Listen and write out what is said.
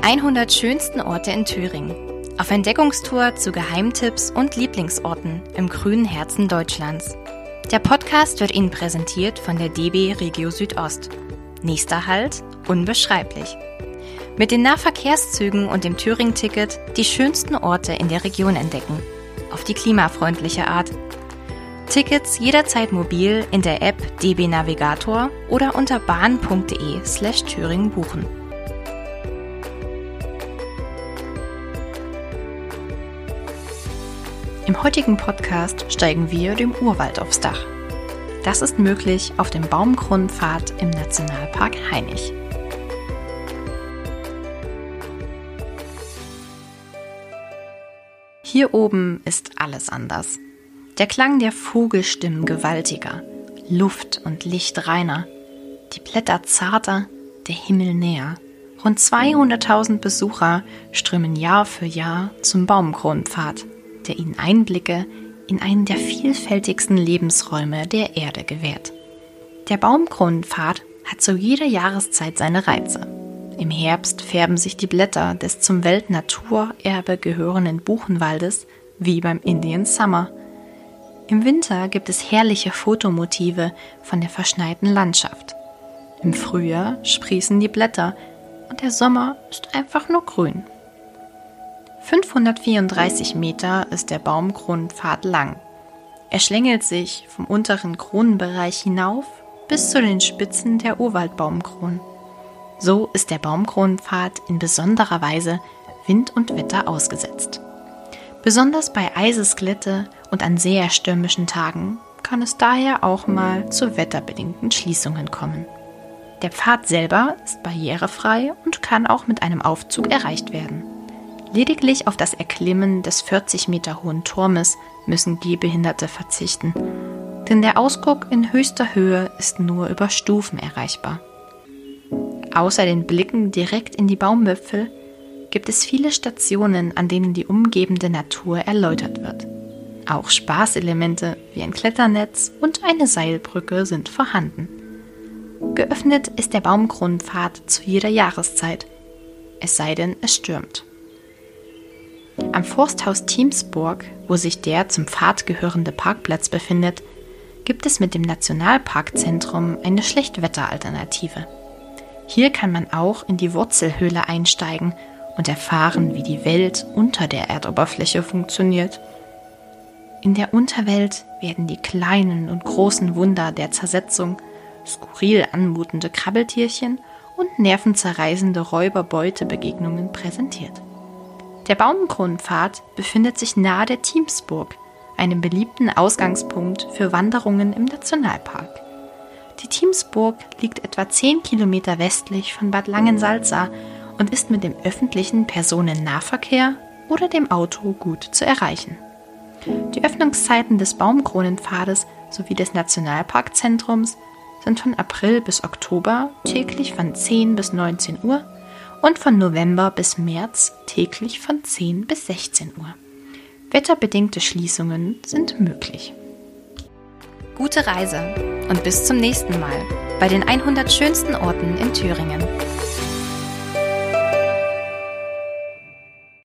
Die 100 schönsten Orte in Thüringen. Auf Entdeckungstour zu Geheimtipps und Lieblingsorten im grünen Herzen Deutschlands. Der Podcast wird Ihnen präsentiert von der DB Regio Südost. Nächster Halt, unbeschreiblich. Mit den Nahverkehrszügen und dem Thüringen-Ticket die schönsten Orte in der Region entdecken. Auf die klimafreundliche Art. Tickets jederzeit mobil in der App DB Navigator oder unter bahn.de slash Thüringen buchen. Im heutigen Podcast steigen wir dem Urwald aufs Dach. Das ist möglich auf dem Baumkronenpfad im Nationalpark Hainich. Hier oben ist alles anders. Der Klang der Vogelstimmen gewaltiger, Luft und Licht reiner, die Blätter zarter, der Himmel näher. Rund 200.000 Besucher strömen Jahr für Jahr zum Baumkronenpfad, der ihnen Einblicke in einen der vielfältigsten Lebensräume der Erde gewährt. Der Baumkronenpfad hat zu jeder Jahreszeit seine Reize. Im Herbst färben sich die Blätter des zum Weltnaturerbe gehörenden Buchenwaldes wie beim Indian Summer. Im Winter gibt es herrliche Fotomotive von der verschneiten Landschaft. Im Frühjahr sprießen die Blätter und der Sommer ist einfach nur grün. 534 Meter ist der Baumkronenpfad lang. Er schlängelt sich vom unteren Kronenbereich hinauf bis zu den Spitzen der Urwaldbaumkronen. So ist der Baumkronenpfad in besonderer Weise Wind und Wetter ausgesetzt. Besonders bei Eisesglätte und an sehr stürmischen Tagen kann es daher auch mal zu wetterbedingten Schließungen kommen. Der Pfad selber ist barrierefrei und kann auch mit einem Aufzug erreicht werden. Lediglich auf das Erklimmen des 40 Meter hohen Turmes müssen Gehbehinderte verzichten, denn der Ausguck in höchster Höhe ist nur über Stufen erreichbar. Außer den Blicken direkt in die Baumwipfel gibt es viele Stationen, an denen die umgebende Natur erläutert wird. Auch Spaßelemente wie ein Kletternetz und eine Seilbrücke sind vorhanden. Geöffnet ist der Baumkronenpfad zu jeder Jahreszeit, es sei denn, es stürmt. Am Forsthaus Thiemsburg, wo sich der zum Pfad gehörende Parkplatz befindet, gibt es mit dem Nationalparkzentrum eine Schlechtwetteralternative. Hier kann man auch in die Wurzelhöhle einsteigen und erfahren, wie die Welt unter der Erdoberfläche funktioniert. In der Unterwelt werden die kleinen und großen Wunder der Zersetzung, skurril anmutende Krabbeltierchen und nervenzerreißende Räuberbeutebegegnungen präsentiert. Der Baumkronenpfad befindet sich nahe der Thiemsburg, einem beliebten Ausgangspunkt für Wanderungen im Nationalpark. Die Thiemsburg liegt etwa 10 Kilometer westlich von Bad Langensalza und ist mit dem öffentlichen Personennahverkehr oder dem Auto gut zu erreichen. Die Öffnungszeiten des Baumkronenpfades sowie des Nationalparkzentrums sind von April bis Oktober täglich von 10 bis 19 Uhr und von November bis März täglich von 10 bis 16 Uhr. Wetterbedingte Schließungen sind möglich. Gute Reise und bis zum nächsten Mal bei den 100 schönsten Orten in Thüringen.